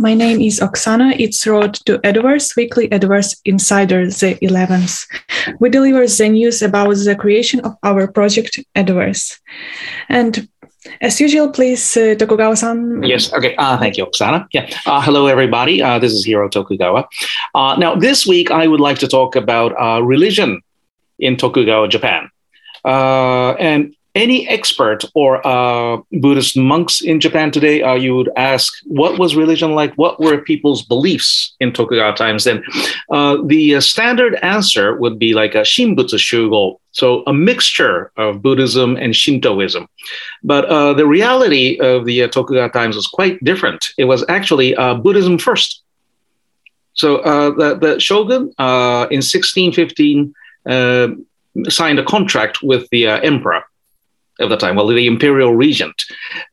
My name is Oksana. It's Road to Edoverse, weekly Edoverse Insider, the 11th. We deliver the news about the creation of our project Edoverse. And as usual, please, uh, Tokugawa-san. Yes. Okay. Uh, thank you, Oksana. Yeah. Uh, hello, everybody. Uh, this is Hiro Tokugawa. Now, this week, I would like to talk about religion in Tokugawa, Japan. And any expert or uh, Buddhist monks in Japan today, uh, you would ask, what was religion like? What were people's beliefs in Tokugawa times then? Uh, the uh, standard answer would be like a Shinbutsu Shugo, so a mixture of Buddhism and Shintoism. But uh, the reality of the uh, Tokugawa times was quite different. It was actually Buddhism first. So the, the, shogun in 1615 signed a contract with the emperor of the time, well, the imperial regent.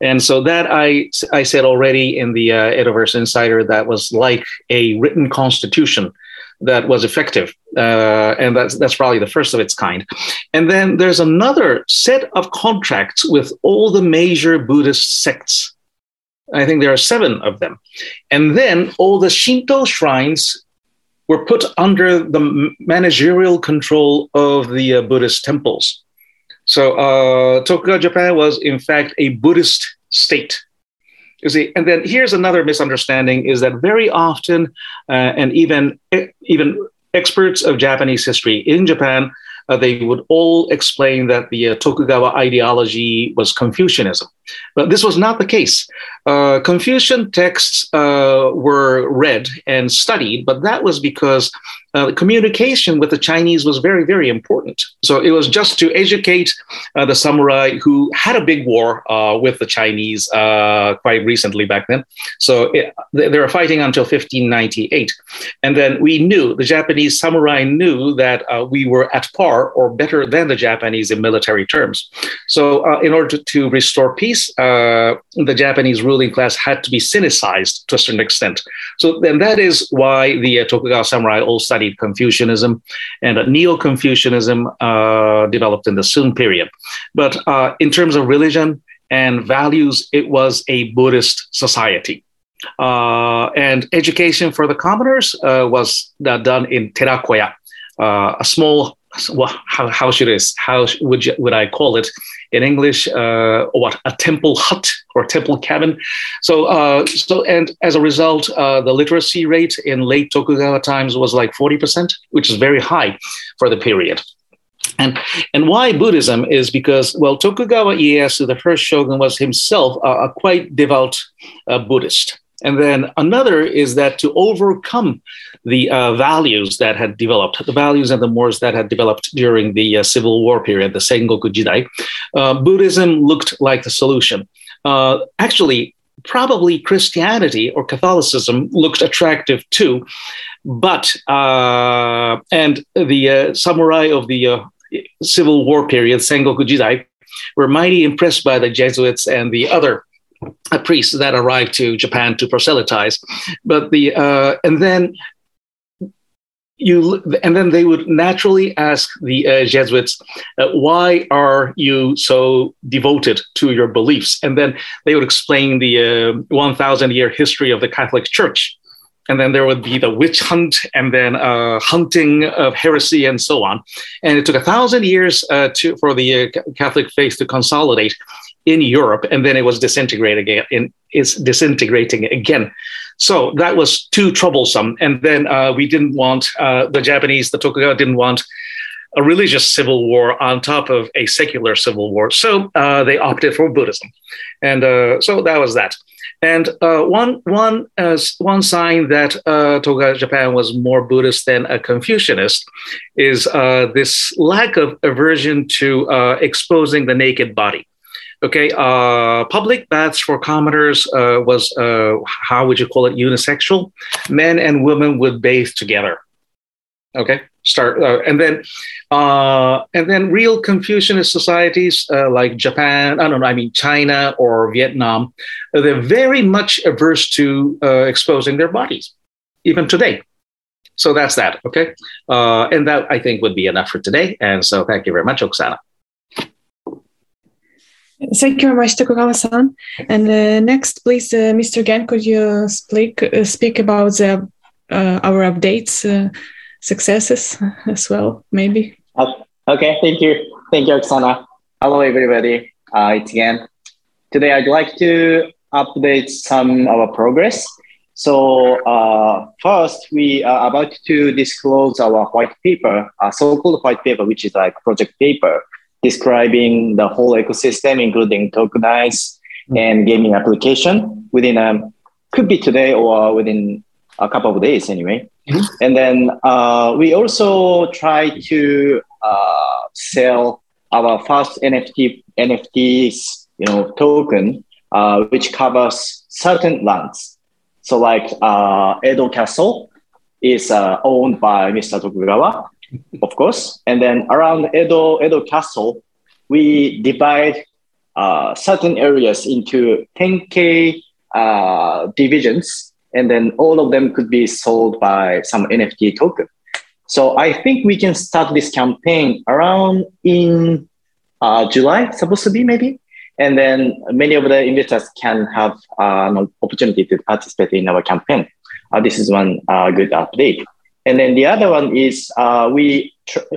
And so that I, I said already in the uh, Insider, that was like a written constitution that was effective. Uh, and that's, that's probably the first of its kind. And then there's another set of contracts with all the major Buddhist sects. I think there are seven of them. And then all the Shinto shrines were put under the managerial control of the uh, Buddhist temples. So uh, Tokugawa Japan was in fact a Buddhist state. You see, and then here's another misunderstanding: is that very often, uh, and even even experts of Japanese history in Japan uh, they would all explain that the uh, Tokugawa ideology was Confucianism. But this was not the case. Uh, Confucian texts uh, were read and studied, but that was because uh, communication with the Chinese was very, very important. So it was just to educate uh, the samurai who had a big war with the Chinese quite recently back then. So it, they, they were fighting until 1598. And then we knew, the Japanese samurai knew that we were at par or better than the Japanese in military terms. So, uh, in order to restore peace, uh, the Japanese ruling class had to be sinicized to a certain extent. So, then that is why the uh, Tokugawa samurai all studied Confucianism, and Neo Confucianism uh, developed in the Sung period. But uh, in terms of religion and values, it was a Buddhist society. Uh, and education for the commoners uh, was done in terakoya, a small well, how, how should I, how would you, would I call it in English? Uh, what a temple hut or temple cabin. So uh, so and as a result, uh, the literacy rate in late Tokugawa times was like forty percent, which is very high for the period. And and why Buddhism is because well Tokugawa Ieyasu, the first shogun, was himself a, a quite devout uh, Buddhist. And then another is that to overcome the uh, values that had developed, the values and the mores that had developed during the uh, Civil War period, the Sengoku Jidai, uh, Buddhism looked like the solution. Uh, actually, probably Christianity or Catholicism looked attractive too, but uh, and the uh, samurai of the Civil War period, Sengoku Jidai, were mighty impressed by the Jesuits and the other priests that arrived to Japan to proselytize. But the uh, and then you and then they would naturally ask the uh, Jesuits, uh, "Why are you so devoted to your beliefs?" And then they would explain the uh, 1,000 year history of the Catholic Church. And then there would be the witch hunt, and then uh, hunting of heresy, and so on. And it took a thousand years uh, to, for the Catholic faith to consolidate in Europe, and then it was disintegrating again. In, it's disintegrating again. So that was too troublesome. And then uh, we didn't want uh, the Japanese, the Tokugawa didn't want a religious civil war on top of a secular civil war. So uh, they opted for Buddhism, and uh, so that was that. And uh, one one uh, one sign that Tokugawa Japan was more Buddhist than a Confucianist is this lack of aversion to exposing the naked body. Okay, uh, public baths for commoners uh, was uh, how would you call it? Unisexual. Men and women would bathe together. Okay, start uh, and then uh, and then real Confucianist societies uh, like Japan, I don't know, I mean China or Vietnam, they're very much averse to exposing their bodies, even today. So that's that. Okay, and that I think would be enough for today. And so thank you very much, Oksana. Thank you very much, Tokugawa-san. And uh, next, please, uh, Mr. Gen, could you speak uh, speak about the, uh, our updates, uh, successes as well, maybe? Okay, thank you. Thank you, Oksana. Hello, everybody. Uh, it's Gen. Today, I'd like to update some of our progress. So first, we are about to disclose our white paper, so-called white paper, which is like project paper describing the whole ecosystem, including tokenize mm-hmm. and gaming application within a um, could be today or within a couple of days anyway. Mm-hmm. And then uh, we also try to uh, sell our first NFT NFTs, you know, token, uh, which covers certain lands. So like uh, Edo Castle is uh, owned by Mr. Tokugawa, of course. And then around Edo, Edo Castle, we divide uh, certain areas into 10K uh, divisions, and then all of them could be sold by some NFT token. So I think we can start this campaign around in uh, July, supposed to be maybe. And then many of the investors can have uh, an opportunity to participate in our campaign. Uh, this is one uh, good update. And then the other one is uh, we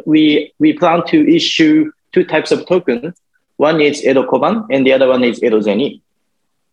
we we plan to issue two types of token. One is Edo Koban and the other one is Edo Zeni.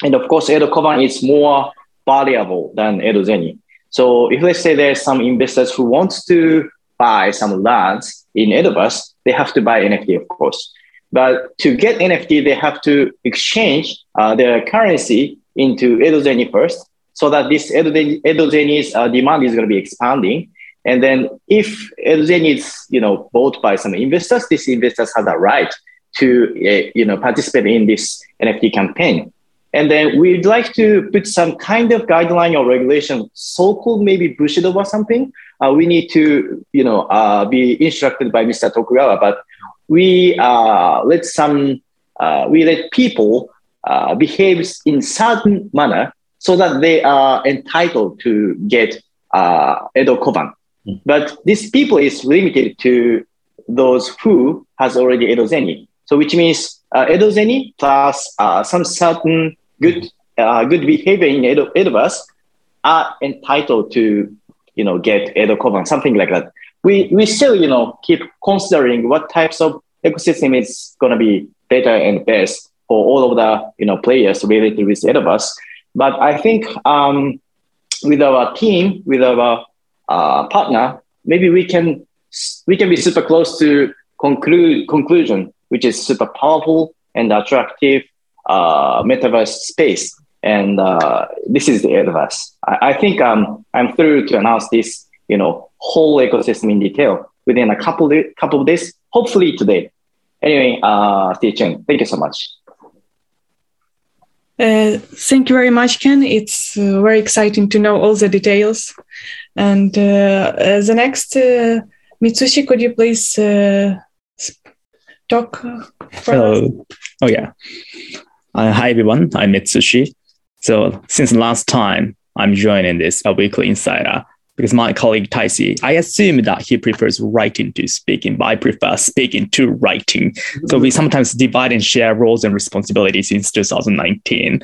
And of course, Edo Koban is more valuable than Edo Zeni. So if let's say there's some investors who wants to buy some lands in Edoverse, they have to buy NFT, of course. But to get NFT, they have to exchange uh, their currency into Edo Zeni first, so that this Edo, Edo Zeni's uh, demand is going to be expanding. And then if Elzen is, you know, bought by some investors, these investors have the right to, uh, you know, participate in this NFT campaign. And then we'd like to put some kind of guideline or regulation, so-called maybe Bushido or something. Uh, we need to, you know, uh, be instructed by Mr. Tokugawa, but we uh, let some, uh, we let people uh, behave in certain manner so that they are entitled to get uh, Edo Koban. But this people is limited to those who has already Edo Zeni. So which means uh, Edo Zeni plus uh, some certain good uh, good behavior in Edo Edoverse are entitled to you know get Edo Koban, something like that. We we still you know keep considering what types of ecosystem is going to be better and best for all of the you know players related with Edoverse. But I think um, with our team, with our uh, partner, maybe we can we can be super close to conclude conclusion, which is super powerful and attractive uh, metaverse space. And uh, this is the metaverse. I, I think um, I'm through to announce this, you know, whole ecosystem in detail within a couple couple of days, hopefully today. Anyway, uh, stay tuned. Thank you so much. Uh, thank you very much, Gen. It's uh, very exciting to know all the details. And uh, uh the next, uh, Mitsushi, could you please uh, talk? Hello. Oh, yeah. hi, everyone. I'm Mitsushi. So, since last time I'm joining this a weekly insider, because my colleague Taisi, I assume that he prefers writing to speaking, but I prefer speaking to writing. So we sometimes divide and share roles and responsibilities since 2019.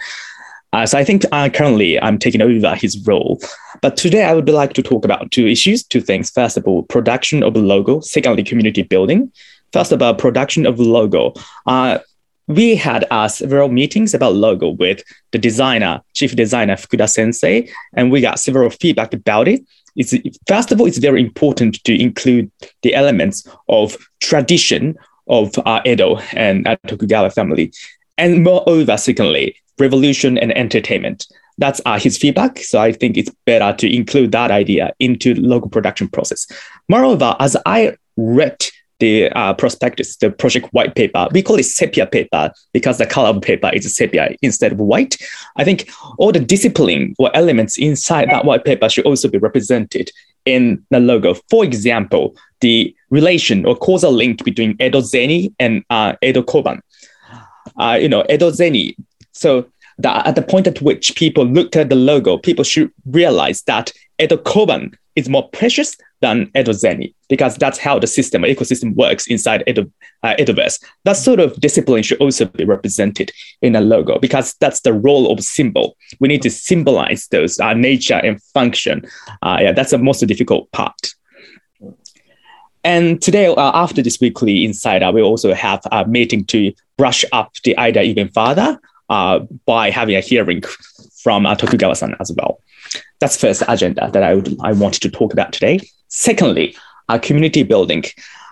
Uh, so I think uh, currently I'm taking over his role. But today I would like to talk about two issues, two things. First of all, production of logo. Secondly, community building. First about production of logo. Uh, we had uh, several meetings about logo with the designer, chief designer Fukuda Sensei, and we got several feedback about it it's first of all, it's very important to include the elements of tradition of uh, Edo and uh, Tokugawa family, and moreover, secondly, revolution and entertainment. That's uh, his feedback. So I think it's better to include that idea into local production process. Moreover, as I read the uh, prospectus, the project white paper. We call it sepia paper because the color of paper is sepia instead of white. I think all the discipline or elements inside that white paper should also be represented in the logo. For example, the relation or causal link between Edo Zeni and uh, Edo Koban. Uh, you know, Edo Zeni. So the, at the point at which people looked at the logo, people should realize that Edo Koban is more precious than Edozeni because that's how the system ecosystem works inside Edo, uh, Edoverse. That sort of discipline should also be represented in a logo because that's the role of symbol. We need to symbolize those uh, nature and function. Uh, yeah, that's the most difficult part. And today, uh, after this weekly insider, we also have a meeting to brush up the idea even further uh, by having a hearing from uh, Tokugawa-san as well. That's first agenda that I would I wanted to talk about today. Secondly, uh, community building.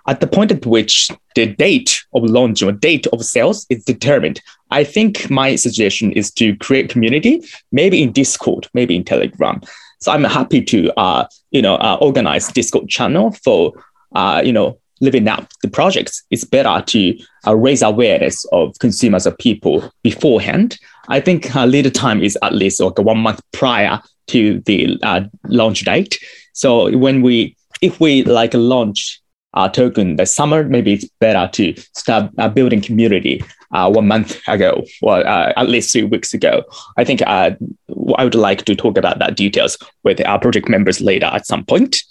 At the point at which the date of launch or date of sales is determined, I think my suggestion is to create community, maybe in Discord, maybe in Telegram. So I'm happy to, uh, you know, uh, organize Discord channel for uh, you know, living out the projects, it's better to uh, raise awareness of consumers or people beforehand. I think uh, time is at least like one month prior to the uh, launch date. So when we, if we like launch a token the summer, maybe it's better to start uh, building community uh, one month ago or uh, at least three weeks ago. I think uh, I would like to talk about that details with our project members later at some point.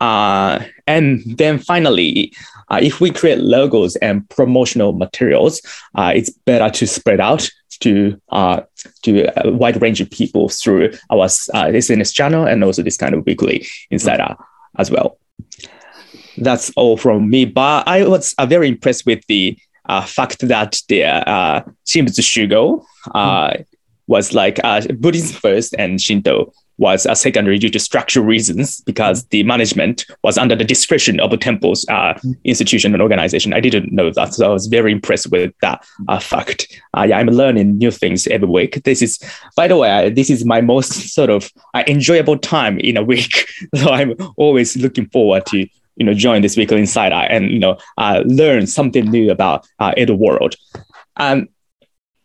Uh, and then finally, if we create logos and promotional materials, it's better to spread out to uh, to a wide range of people through our uh, SNS channel and also this kind of weekly insider as well. That's all from me. But I was uh, very impressed with the uh, fact that the uh, Shinbutsu Shugo uh, was like uh, Buddhism first and Shinto was a secondary due to structural reasons because the management was under the discretion of the temple's uh, institution and organization. I didn't know that, so I was very impressed with that uh, fact. Uh, yeah, I'm learning new things every week. This is, by the way, this is my most sort of uh, enjoyable time in a week. So I'm always looking forward to you know join this weekly insider and you know uh, learn something new about uh, Edo world. Um,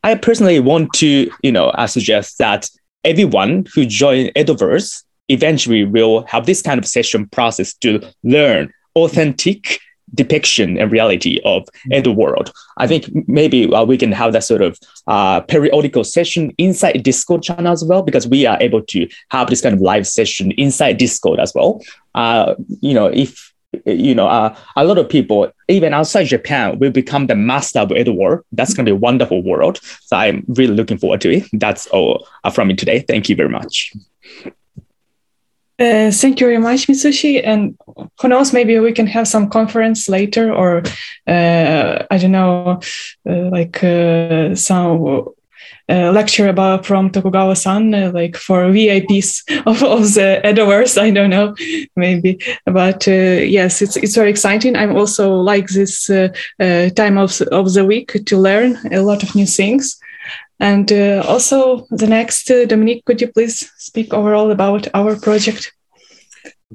I personally want to you know suggest that everyone who join Edoverse eventually will have this kind of session process to learn authentic depiction and reality of Edo world. I think maybe uh, we can have that sort of uh, periodical session inside Discord channel as well, because we are able to have this kind of live session inside Discord as well. Uh, you know, if you know, uh, a lot of people, even outside Japan, will become the master of Edo world. That's going to be a wonderful world. So I'm really looking forward to it. That's all uh, from me today. Thank you very much. Uh, thank you very much, Mitsushi. And who knows, maybe we can have some conference later, or uh, I don't know, uh, like uh, some lecture about from Tokugawa-san, uh, like for VIPs of, of the Edoverse. I don't know, maybe, but uh, yes, it's it's very exciting. I'm also like this uh, uh, time of of the week to learn a lot of new things. And uh, also, the next, Dominic, could you please speak overall about our project?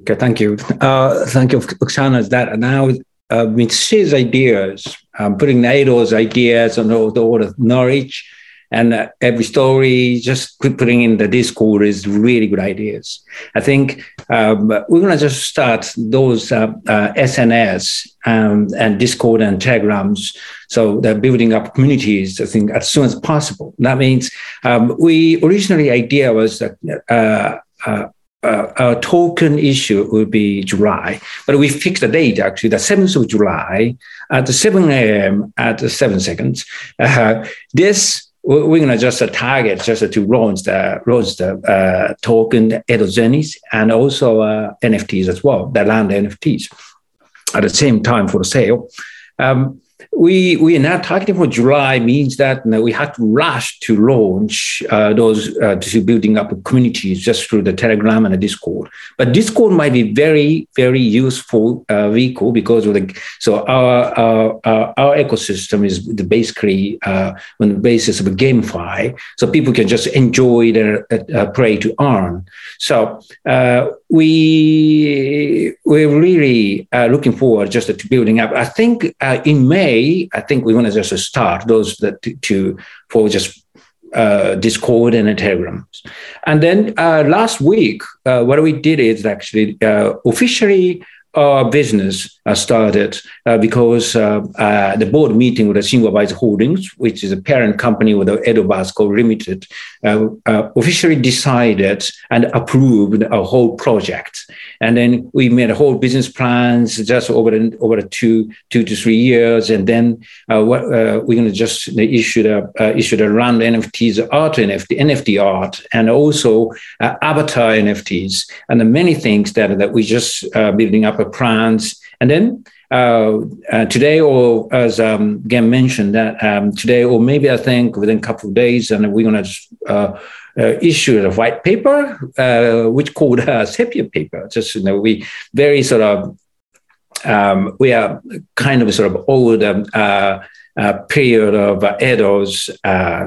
Okay, thank you. thank you, Oksana. That now uh, Mitsushi's ideas, um, putting Edo's ideas and all the, all the knowledge and uh, every story just putting in the discord is really good ideas i think um, we're going to just start those uh, uh, sns um, and discord and telegrams so they're building up communities i think as soon as possible that means um, we originally idea was that uh, uh, uh, our token issue will be July, but we fixed the date actually the 7th of July at 7 a.m. at 7 seconds. Uh, this we're going to just target just to launch the launch the uh, token Edozenis and also uh, NFTs as well, the land NFTs at the same time for the sale. Um, we we are now targeting for July means that you know, we have to rush to launch uh, those uh, to building up communities just through the Telegram and the Discord. But Discord might be very very useful uh, vehicle because of the so our our, our, our ecosystem is basically uh, on the basis of a GameFi, so people can just enjoy their uh, play to earn. So uh, we we're really looking forward just to building up. I think in May I think we want to just start those that to, to for just uh, Discord and Telegram. And then uh, last week, uh, what we did is actually uh, officially our business uh, started uh, because the board meeting with the Shinwa Holdings, which is a parent company with Edo Basco Limited, officially decided and approved a whole project. and then we made a whole business plans just over the, over the two two to three years, and then uh, what, uh, we're going to just issue the uh, issue the run NFTs, art NFT, NFT art, and also uh, avatar NFTs, and the many things that that we just uh, building up a plans, and then. Uh, uh, today, or as um, Gen mentioned, that um, today, or maybe I think within a couple of days, and we're going to uh, uh, issue a white paper, uh, which called a sepia paper. Just you know, we very sort of um, we are kind of sort of old um, uh, period of uh, Edo's uh,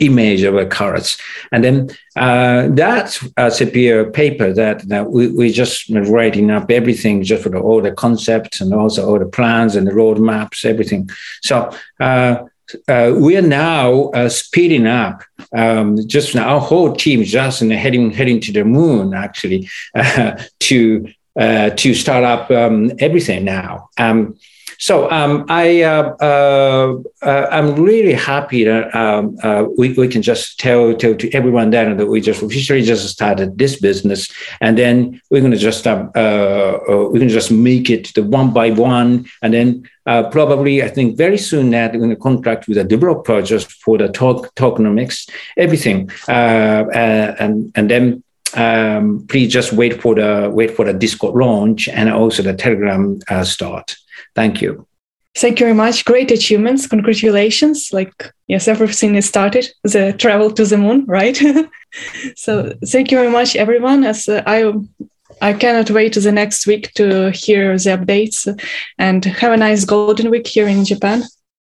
image of a carrots. And then uh, that uh, sepia paper that, that we, we just writing up everything just for the, all the concepts and also all the plans and the roadmaps, everything. So uh, uh, we are now uh, speeding up. Um, just now, our whole team just heading heading to the moon actually uh, to to start up um, everything now. Um, so um, I uh, uh, uh, I'm really happy that um, uh, we, we can just tell, tell to everyone that that we just officially just started this business, and then we're to just um, uh, uh, we're to just make it the one by one, and then probably I think very soon that we're going to contract with a developer just for the talk tokenomics, everything, and and then um, please just wait for the wait for the Discord launch and also the Telegram uh, start. Thank you. Thank you very much. Great achievements. Congratulations. Like, yes, everything is started. The travel to the moon, right? so thank you very much, everyone. As uh, I, I cannot wait to the next week to hear the updates and have a nice golden week here in Japan.